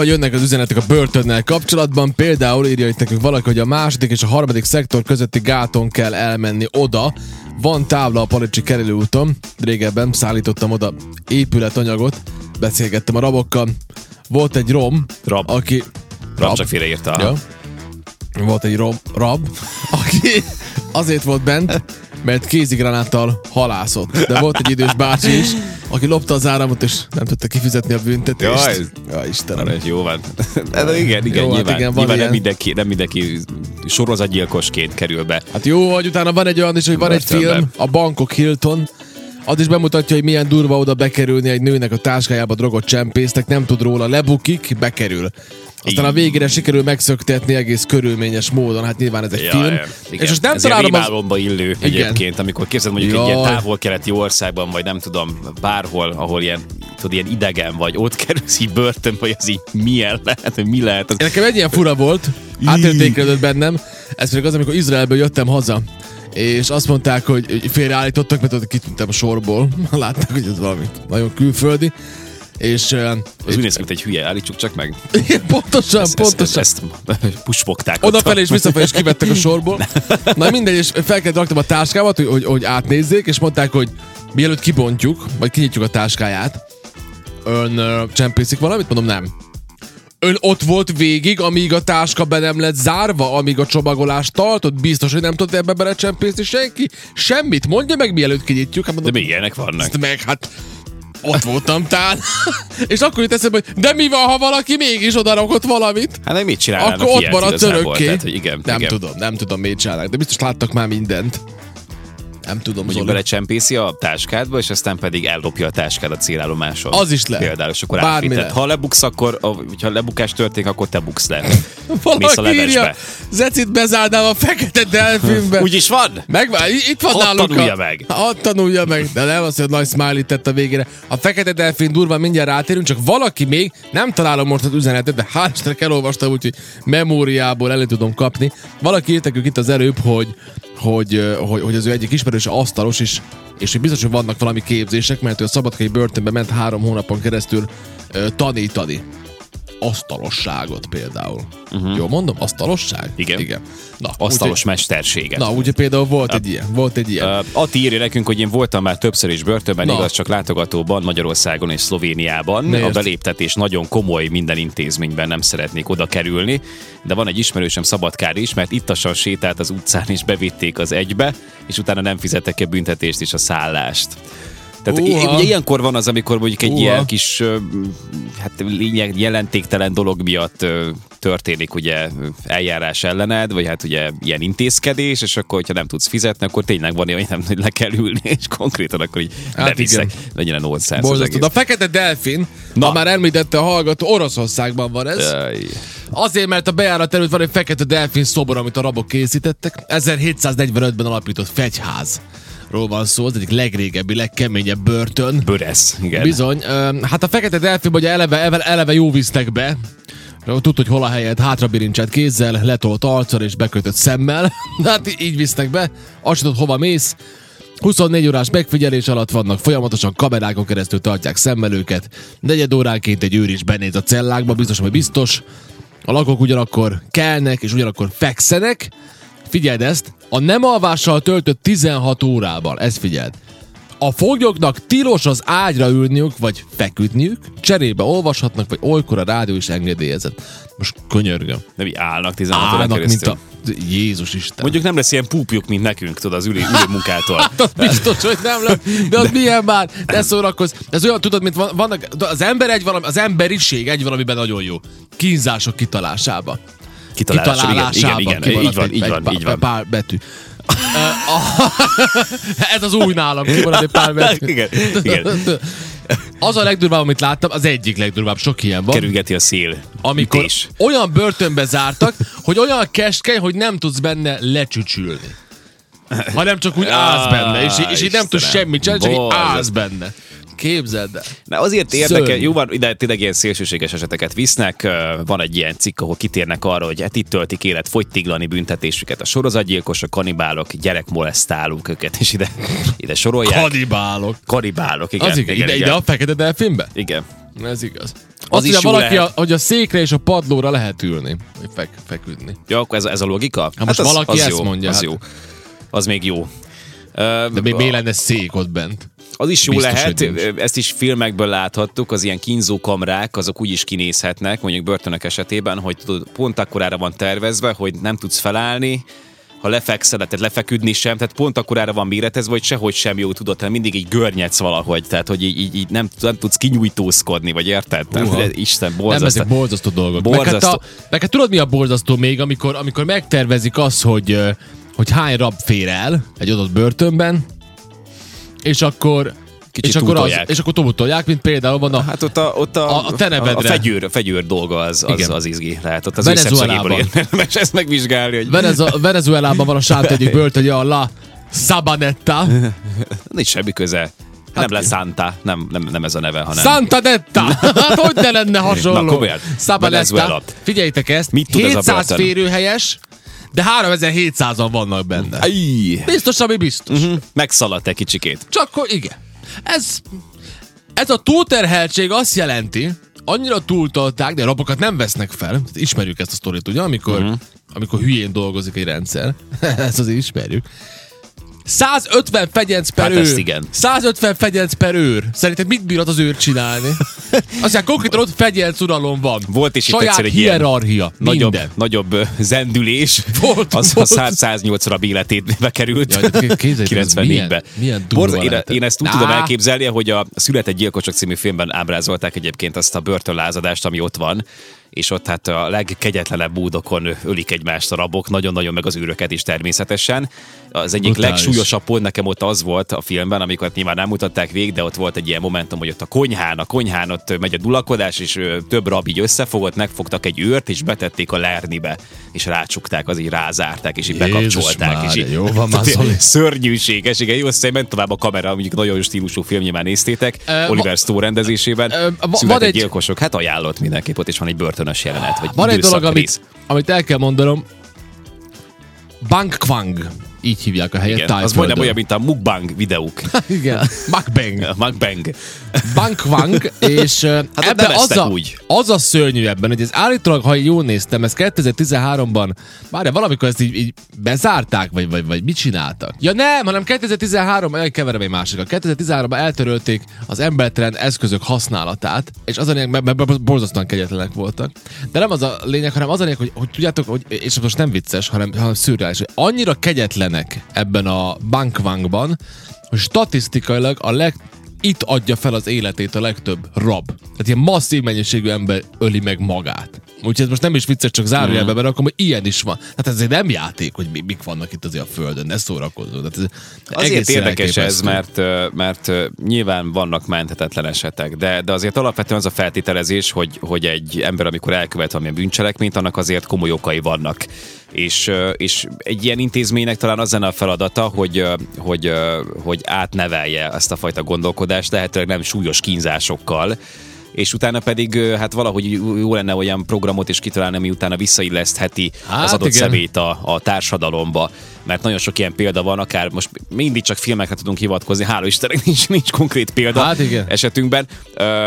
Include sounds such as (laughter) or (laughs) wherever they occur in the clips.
Vagy jönnek az üzenetek a börtönnel kapcsolatban, például írja itt nekünk valaki, hogy a második és a harmadik szektor közötti gáton kell elmenni oda. Van tábla a Palicsi kerülőúton, régebben szállítottam oda épületanyagot, beszélgettem a rabokkal. Volt egy rom, Rab. aki... Rab csak félreírta. Ja. Volt egy rom, rab, (laughs) aki azért volt bent, mert kézigránáttal halászott. De volt egy idős bácsi is, aki lopta az áramot, és nem tudta kifizetni a büntetést. Jaj. ja Istenem. Arra, jó van. (laughs) Ez, igen, igen, Jó, hát nyilván, igen, van nyilván nem ilyen. mindenki, nem mindenki sorozatgyilkosként kerül be. Hát jó, hogy utána van egy olyan is, hogy van egy Börtönben. film, a Bangkok Hilton, az is bemutatja, hogy milyen durva oda bekerülni egy nőnek a táskájába drogot csempésztek, nem tud róla, lebukik, bekerül. Aztán a végére sikerül megszöktetni egész körülményes módon, hát nyilván ez egy Ja, film. igen. És most nem Ez találom az... illő egyébként, amikor képzeld mondjuk egy Jaj. ilyen távol-keleti országban, vagy nem tudom, bárhol, ahol ilyen, tudod, ilyen idegen vagy, ott kerülsz így börtönbe, hogy az így milyen lehet, hogy mi lehet. Az... Nekem egy ilyen fura volt, átértékelődött bennem, ez pedig az, amikor Izraelből jöttem haza. És azt mondták, hogy félreállítottak, mert ott kitűntem a sorból. (laughs) Látták, hogy ez valami nagyon külföldi. És, Az úgy néz ki, mint egy hülye, állítsuk csak meg. és pontosan, Ezt, pontosan. ezt, ezt, ezt puspogták. Odafelé és visszafelé is kivettek a sorból. (laughs) Na mindegy, és fel kellett raktam a táskámat, hogy, hogy, hogy átnézzék, és mondták, hogy mielőtt kibontjuk, vagy kinyitjuk a táskáját, ön ö, csempészik valamit? Mondom, nem. Ön ott volt végig, amíg a táska be nem lett zárva, amíg a csomagolást tartott? Biztos, hogy nem tudott ebbe belecsempészni senki? Semmit? Mondja meg, mielőtt kinyitjuk. Hát De mondom, még ilyenek vannak. ezt meg, hát ott voltam tán. (laughs) és akkor jut eszembe, hogy de mi van, ha valaki mégis odarakott valamit? Hát meg mit csinálnának Akkor ott igazából? örökké. Tehát, hogy igen, nem igen. tudom, nem tudom, mit csinálnak, de biztos láttak már mindent. Nem tudom, Mondjuk Zoli. belecsempészi a táskádba, és aztán pedig ellopja a táskád a célállomáson. Az is lehet. Például, és akkor lehet. Ha lebuksz, akkor, a- hogyha lebukás történik, akkor te buksz le. (laughs) Mész a írja. Zecit bezárnál a fekete delfinbe. (laughs) Úgy is van? Megvár, itt van Hadd nálunk. tanulja a... meg. Hadd tanulja meg. De nem az, hogy nagy smiley tett a végére. A fekete delfin durva, mindjárt rátérünk, csak valaki még, nem találom most az üzenetet, de hál' Istennek elolvastam, úgyhogy memóriából elő tudom kapni. Valaki írt nekünk itt az előbb, hogy, hogy, hogy, hogy az ő egyik ismerőse asztalos is, és hogy biztos, hogy vannak valami képzések, mert ő a szabadkai börtönbe ment három hónapon keresztül tanítani asztalosságot például. Uh-huh. Jó mondom? Asztalosság? Igen. Igen. Na, Asztalos úgyhogy- mesterséget. Na, ugye például volt egy ilyen, volt egy ilyen. Uh, Ati írja nekünk, hogy én voltam már többször is börtönben, Na. igaz, csak látogatóban, Magyarországon és Szlovéniában. Miért? A beléptetés nagyon komoly minden intézményben, nem szeretnék oda kerülni, de van egy ismerősöm Szabadkár is, mert ittasan sétált az utcán és bevitték az egybe, és utána nem fizettek-e büntetést és a szállást. Tehát Uha. ugye ilyenkor van az, amikor mondjuk egy Uha. ilyen kis hát lényeg, jelentéktelen dolog miatt történik ugye eljárás ellened, vagy hát ugye ilyen intézkedés, és akkor, hogyha nem tudsz fizetni, akkor tényleg van olyan, nem hogy le kell ülni, (laughs) és konkrétan akkor így Hát beviszek. Legyen a Borzasztó. a fekete delfin, Na. ha már említette a hallgató, Oroszországban van ez. Jaj. Azért, mert a bejárat előtt van egy fekete delfin szobor, amit a rabok készítettek. 1745-ben alapított fegyház. Ról van szó, az egyik legrégebbi, legkeményebb börtön. Böresz, igen. Bizony. Hát a fekete delfin, ugye eleve, eleve, eleve jó visznek be. Tudod, hogy hol a helyed, hátra birincselt kézzel, letolt arccal és bekötött szemmel. (laughs) hát így visznek be. Azt tudod, hova mész. 24 órás megfigyelés alatt vannak, folyamatosan kamerákon keresztül tartják szemmel őket. Negyed óránként egy őr is benéz a cellákba, biztos, hogy biztos. A lakók ugyanakkor kelnek és ugyanakkor fekszenek. Figyeld ezt, a nem alvással töltött 16 órában, ezt figyeld. A foglyoknak tilos az ágyra ülniük, vagy feküdniük, cserébe olvashatnak, vagy olykor a rádió is engedélyezett. Most könyörgöm. Nem így állnak 16 órán Állnak, mint keresztül. a... Jézus Isten. Mondjuk nem lesz ilyen púpjuk, mint nekünk, tudod, az ülő, ülő munkától. (laughs) Hát biztos, hogy nem lesz, de az milyen már, ne szórakozz. Ez olyan, tudod, mint van, vannak, az ember egy valami, az emberiség egy valamiben nagyon jó. Kínzások kitalásába. Kitalálás, igen, Kitalálásába. igen, igen, kimaradt így van, egy- így van, így van. Pár betű. (laughs) Ez az új nálam, kimarad egy pár betű. (laughs) Igen, igen. (laughs) Az a legdurvább, amit láttam, az egyik legdurvább, sok ilyen van. Kerülgeti a szél. amikor Ütés. olyan börtönbe zártak, hogy olyan keskeny, hogy nem tudsz benne lecsücsülni. Hanem csak úgy állsz benne, és, és így nem tudsz semmit csinálni, csak így állsz benne. Képzeld el. Na azért érdekel, jó van, ide tényleg ilyen szélsőséges eseteket visznek. Van egy ilyen cikk, ahol kitérnek arra, hogy hát itt töltik élet fogytiglani büntetésüket a sorozatgyilkosok, kanibálok, gyerekmolesztálók őket, és ide, ide sorolják. Kanibálok. Kanibálok, igen. Az igen, igen, ide, igen. ide a fekete delfinbe? igen. Ez igaz. Az Az is valaki, lehet. a, hogy a székre és a padlóra lehet ülni, vagy fek, feküdni. Ja, akkor ez, ez a logika? Hát most az, valaki az ezt jó, mondja, Az hát. jó. Az még jó. De még miért lenne szék ott bent? Az is jó Biztos, lehet, ezt is filmekből láthattuk, az ilyen kínzókamrák, azok úgy is kinézhetnek, mondjuk börtönök esetében, hogy tudod, pont akkorára van tervezve, hogy nem tudsz felállni, ha lefekszel, tehát lefeküdni sem, tehát pont akkorára van méretezve, hogy sehogy sem jó tudod, hanem mindig így görnyedsz valahogy, tehát hogy így, így, így nem, nem tudsz kinyújtózkodni, vagy érted? Nem, de Isten, Nem, borzasztó. ezek borzasztó dolgok. Meg hát, Borzasztó. a, meg hát tudod mi a borzasztó még, amikor, amikor megtervezik azt, hogy, hogy hány rab fér el egy adott börtönben, és akkor Kicsit és akkor, az, és akkor túltolják, mint például van a, Hát ott a, ott a, A- a a fegyőr, a fegyőr dolga az, az, Igen. az izgi. Lehet ott az Venezuelában. (laughs) érdemes ezt megvizsgálni, hogy Venez- Venezuelában van a sát egyik (laughs) börtönje, a La Sabanetta. nincs semmi köze. Hát nem lesz Santa, nem, nem, nem ez a neve, hanem... Santa Detta! (laughs) Hát hogy ne lenne hasonló? Na, komolyan. Venezuela. Figyeljétek ezt, Mit tud ez a 700 börtön? férőhelyes, de 3700-an vannak benne. Ajj. Biztos, ami biztos. Mhm. Megszaladt egy kicsikét. Csak hogy igen. Ez, ez a túlterheltség azt jelenti, annyira túltolták, de rabokat nem vesznek fel. Ismerjük ezt a sztorit, ugye? Amikor, uh-huh. amikor hülyén dolgozik egy rendszer. (laughs) ezt azért ismerjük. 150 fegyenc per Hát őr. ezt igen. 150 fegyenc per őr. Szerinted mit bírhat az őr csinálni? Aztán konkrétan ott fegyenc uralom van. Volt is itt Saját egyszer egy hierarchia. Nagyobb, Minden. nagyobb zendülés. Volt, az volt. a 108 rab életét bekerült. Ja, de képzeljétek, ez 94-be. milyen- milyen én, én ezt úgy Á. tudom elképzelni, hogy a Született Gyilkosok című filmben ábrázolták egyébként azt a börtönlázadást, ami ott van, és ott hát a legkegyetlenebb módokon ölik egymást a rabok, nagyon-nagyon meg az űröket is természetesen. Az egyik Brutális. legsúlyosabb pont nekem ott az volt a filmben, amikor nyilván nem mutatták végig, de ott volt egy ilyen momentum, hogy ott a konyhán, a konyhán ott megy a dulakodás, és több rab így összefogott, megfogtak egy őrt, és betették a lernibe, és rácsukták, az így rázárták, és így Jézus bekapcsolták. és Mária, így, jó van (laughs) már. Szörnyűséges, igen, jó, aztán ment tovább a kamera, mondjuk nagyon stílusú film nyilván néztétek, Ö, Oliver Stone rendezésében. Van Született egy- gyilkosok, hát ajánlott mindenképp, ott is van egy börtönös jelenet, vagy Van egy dolog, amit, amit el kell mondanom. Bangkwang. Így hívják a helyet Igen, az majdnem olyan, mint a mukbang videók. (laughs) Igen. (laughs) Mukbang. Mukbang. Bangkwang, és ott ebben az a, úgy. az a szörnyű ebben, hogy ez állítólag, ha jól néztem, ez 2013-ban, várjál, valamikor ezt így, így bezárták, vagy, vagy, vagy mit csináltak? Ja nem, hanem 2013-ban, keverem egy másikat, 2013-ban eltörölték az embertelen eszközök használatát, és az a lényeg, mert, mert borzasztóan kegyetlenek voltak. De nem az a lényeg, hanem az a lényeg, hogy, hogy tudjátok, hogy, és most nem vicces, hanem, hanem szürreális, hogy annyira kegyetlenek ebben a Bankwangban, hogy statisztikailag a leg, itt adja fel az életét a legtöbb rab. Tehát ilyen masszív mennyiségű ember öli meg magát. Úgyhogy ez most nem is vicces, csak zárójelbe Mhm. berakom, hogy ilyen is van. Hát ez azért nem játék, hogy mi, mik vannak itt azért a földön, ne szórakozzon. Tehát ez Azért érdekes ez, mert, mert nyilván vannak menthetetlen esetek, de, de azért alapvetően az a feltételezés, hogy, hogy egy ember, amikor elkövet valamilyen bűncselekményt, annak azért komoly okai vannak. És, és egy ilyen intézménynek talán az lenne a feladata, hogy, hogy, hogy átnevelje ezt a fajta gondolkodást, lehetőleg nem súlyos kínzásokkal, és utána pedig hát valahogy jó lenne olyan programot is kitalálni, ami utána visszaillesztheti Hát az adott igen. személyt a, a társadalomba, mert nagyon sok ilyen példa van, akár most mindig csak filmekre tudunk hivatkozni, hála Istennek nincs, nincs konkrét példa Hát igen. esetünkben.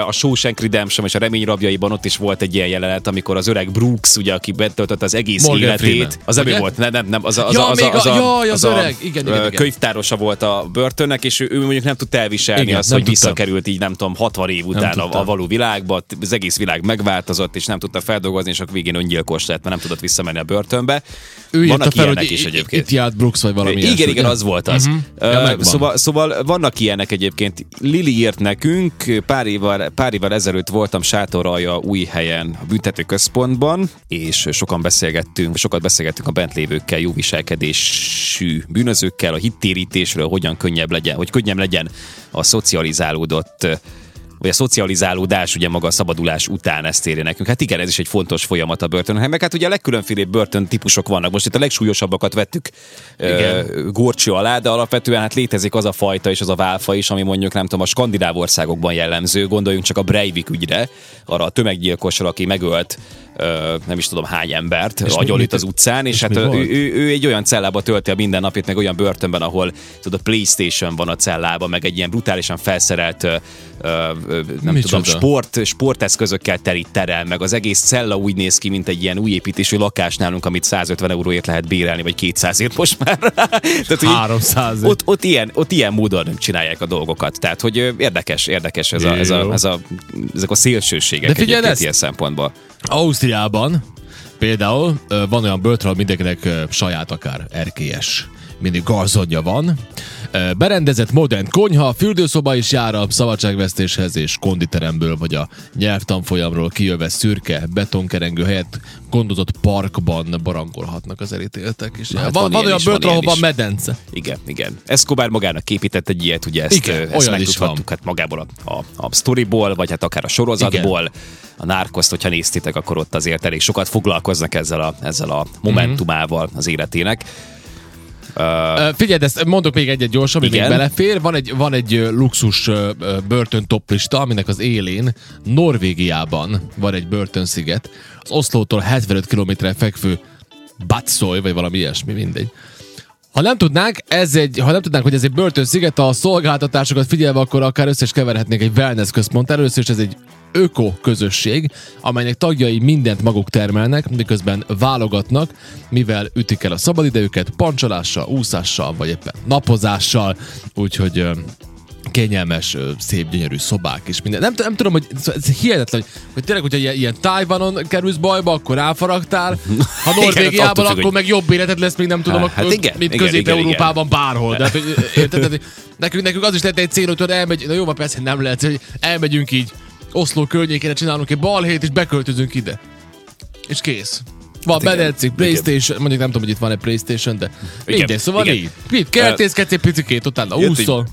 A Shawshank Redemption és a Remény rabjaiban ott is volt egy ilyen jelenet, amikor az öreg Brooks, ugye, aki betöltött az egész Morgan életét, Freeman. az nem volt, nem, nem, nem, az a, az Ja, a, az a, az a- a, jaj, az a, öreg. Igen, igen, igen. könyvtárosa volt a börtönnek, és ő, ő mondjuk nem tudta elviselni Igen, azt, hogy tudta. visszakerült így nem tudom 60 év után a, a való világba, az egész világ megváltozott, és nem tudta feldolgozni, és akkor végén öngyilkos lett, mert nem tudott visszamenni a börtönbe. Ő Vannak ilyenek is egyébként. itt járt Brooks, vagy valami igen, igen, ugye? az volt az. Uh-huh. Ja, megvan. szóval, szóval vannak ilyenek egyébként. Lili írt nekünk, pár évvel, pár évvel ezelőtt voltam sátoralja új helyen a büntetőközpontban, és sokan beszélgettünk, sokat beszélgettünk a bent lévőkkel, jó viselkedésű bűnözőkkel, a hittérítésről, hogyan könnyebb legyen, hogy könnyebb legyen a szocializálódott vagy a szocializálódás ugye maga a szabadulás után ezt érje nekünk. Hát igen, ez is egy fontos folyamat a börtönben. Meg hát ugye a legkülönfélébb börtön típusok vannak. Most itt a legsúlyosabbakat vettük górcső alá, de alapvetően hát létezik az a fajta és az a válfa is, ami mondjuk nem tudom, a skandináv országokban jellemző. Gondoljunk csak a Breivik ügyre, arra a tömeggyilkosra, aki megölt nem is tudom hány embert, agyolit az utcán, és, és hát ő, ő, ő, egy olyan cellába tölti a mindennapját, meg olyan börtönben, ahol tudod, a Playstation van a cellában, meg egy ilyen brutálisan felszerelt nem Mi tudom, sport, sporteszközökkel teli terel, meg az egész cella úgy néz ki, mint egy ilyen új építésű lakás nálunk, amit 150 euróért lehet bérelni, vagy 200ért most már. (laughs) Tehát, 300 ott, ott, ilyen, ott ilyen módon csinálják a dolgokat. Tehát, hogy érdekes, érdekes ez a, ez a, ez a, ezek a szélsőségek De figyelj, ilyen szempontból. Ausztriában például van olyan börtön, mindenkinek saját akár erkélyes mindig garzonja van. Berendezett modern konyha, fürdőszoba is jár a szabadságvesztéshez, és konditeremből vagy a nyelvtanfolyamról kijöve szürke betonkerengő helyett gondozott parkban barangolhatnak az elítéltek. És hát van, van, olyan börtön, ahol van medence. Igen, igen. Escobar magának épített egy ilyet, ugye ezt, igen, ezt megtudhattuk hát magából a, a, a storyból, vagy hát akár a sorozatból. Igen. A nárkoszt, hogyha néztétek, akkor ott azért elég sokat foglalkoznak ezzel a, ezzel a momentumával az életének. Uh, Figyelj, ezt mondok még egyet gyorsan, ami még belefér. Van egy, van egy luxus börtön toplista, aminek az élén Norvégiában van egy börtönsziget. Az Oszlótól 75 kilométerre fekvő Batsoy, vagy valami ilyesmi, mindegy. Ha nem tudnánk, ez egy, ha nem tudnánk, hogy ez egy börtönsziget, a szolgáltatásokat figyelve, akkor akár össze is keverhetnénk egy wellness központ. Először is ez egy öko közösség, amelynek tagjai mindent maguk termelnek, miközben válogatnak, mivel ütik el a szabadidejüket pancsolással, úszással, vagy éppen napozással, úgyhogy kényelmes, szép, gyönyörű szobák és minden. Nem, nem tudom, hogy ez hihetetlen, hogy, hogy tényleg, hogyha ilyen, ilyen Tajvanon kerülsz bajba, akkor ráfaragtál, (laughs) ha Norvégiában, akkor hogy... meg jobb életed lesz, még nem tudom, hát, akkor, igen, mint Közép-Európában bárhol. De, érted, nekünk, nekünk az is lehet egy cél, hogy elmegy, na jó, persze nem lehet, hogy elmegyünk így Oszló környékére csinálunk egy balhét, és beköltözünk ide. És kész. Van hát Bedelcik, Playstation, mondjuk nem tudom, hogy itt van egy Playstation, de igen, mindegy, szóval igen. így. Itt kertészkedsz egy picikét, utána úszol.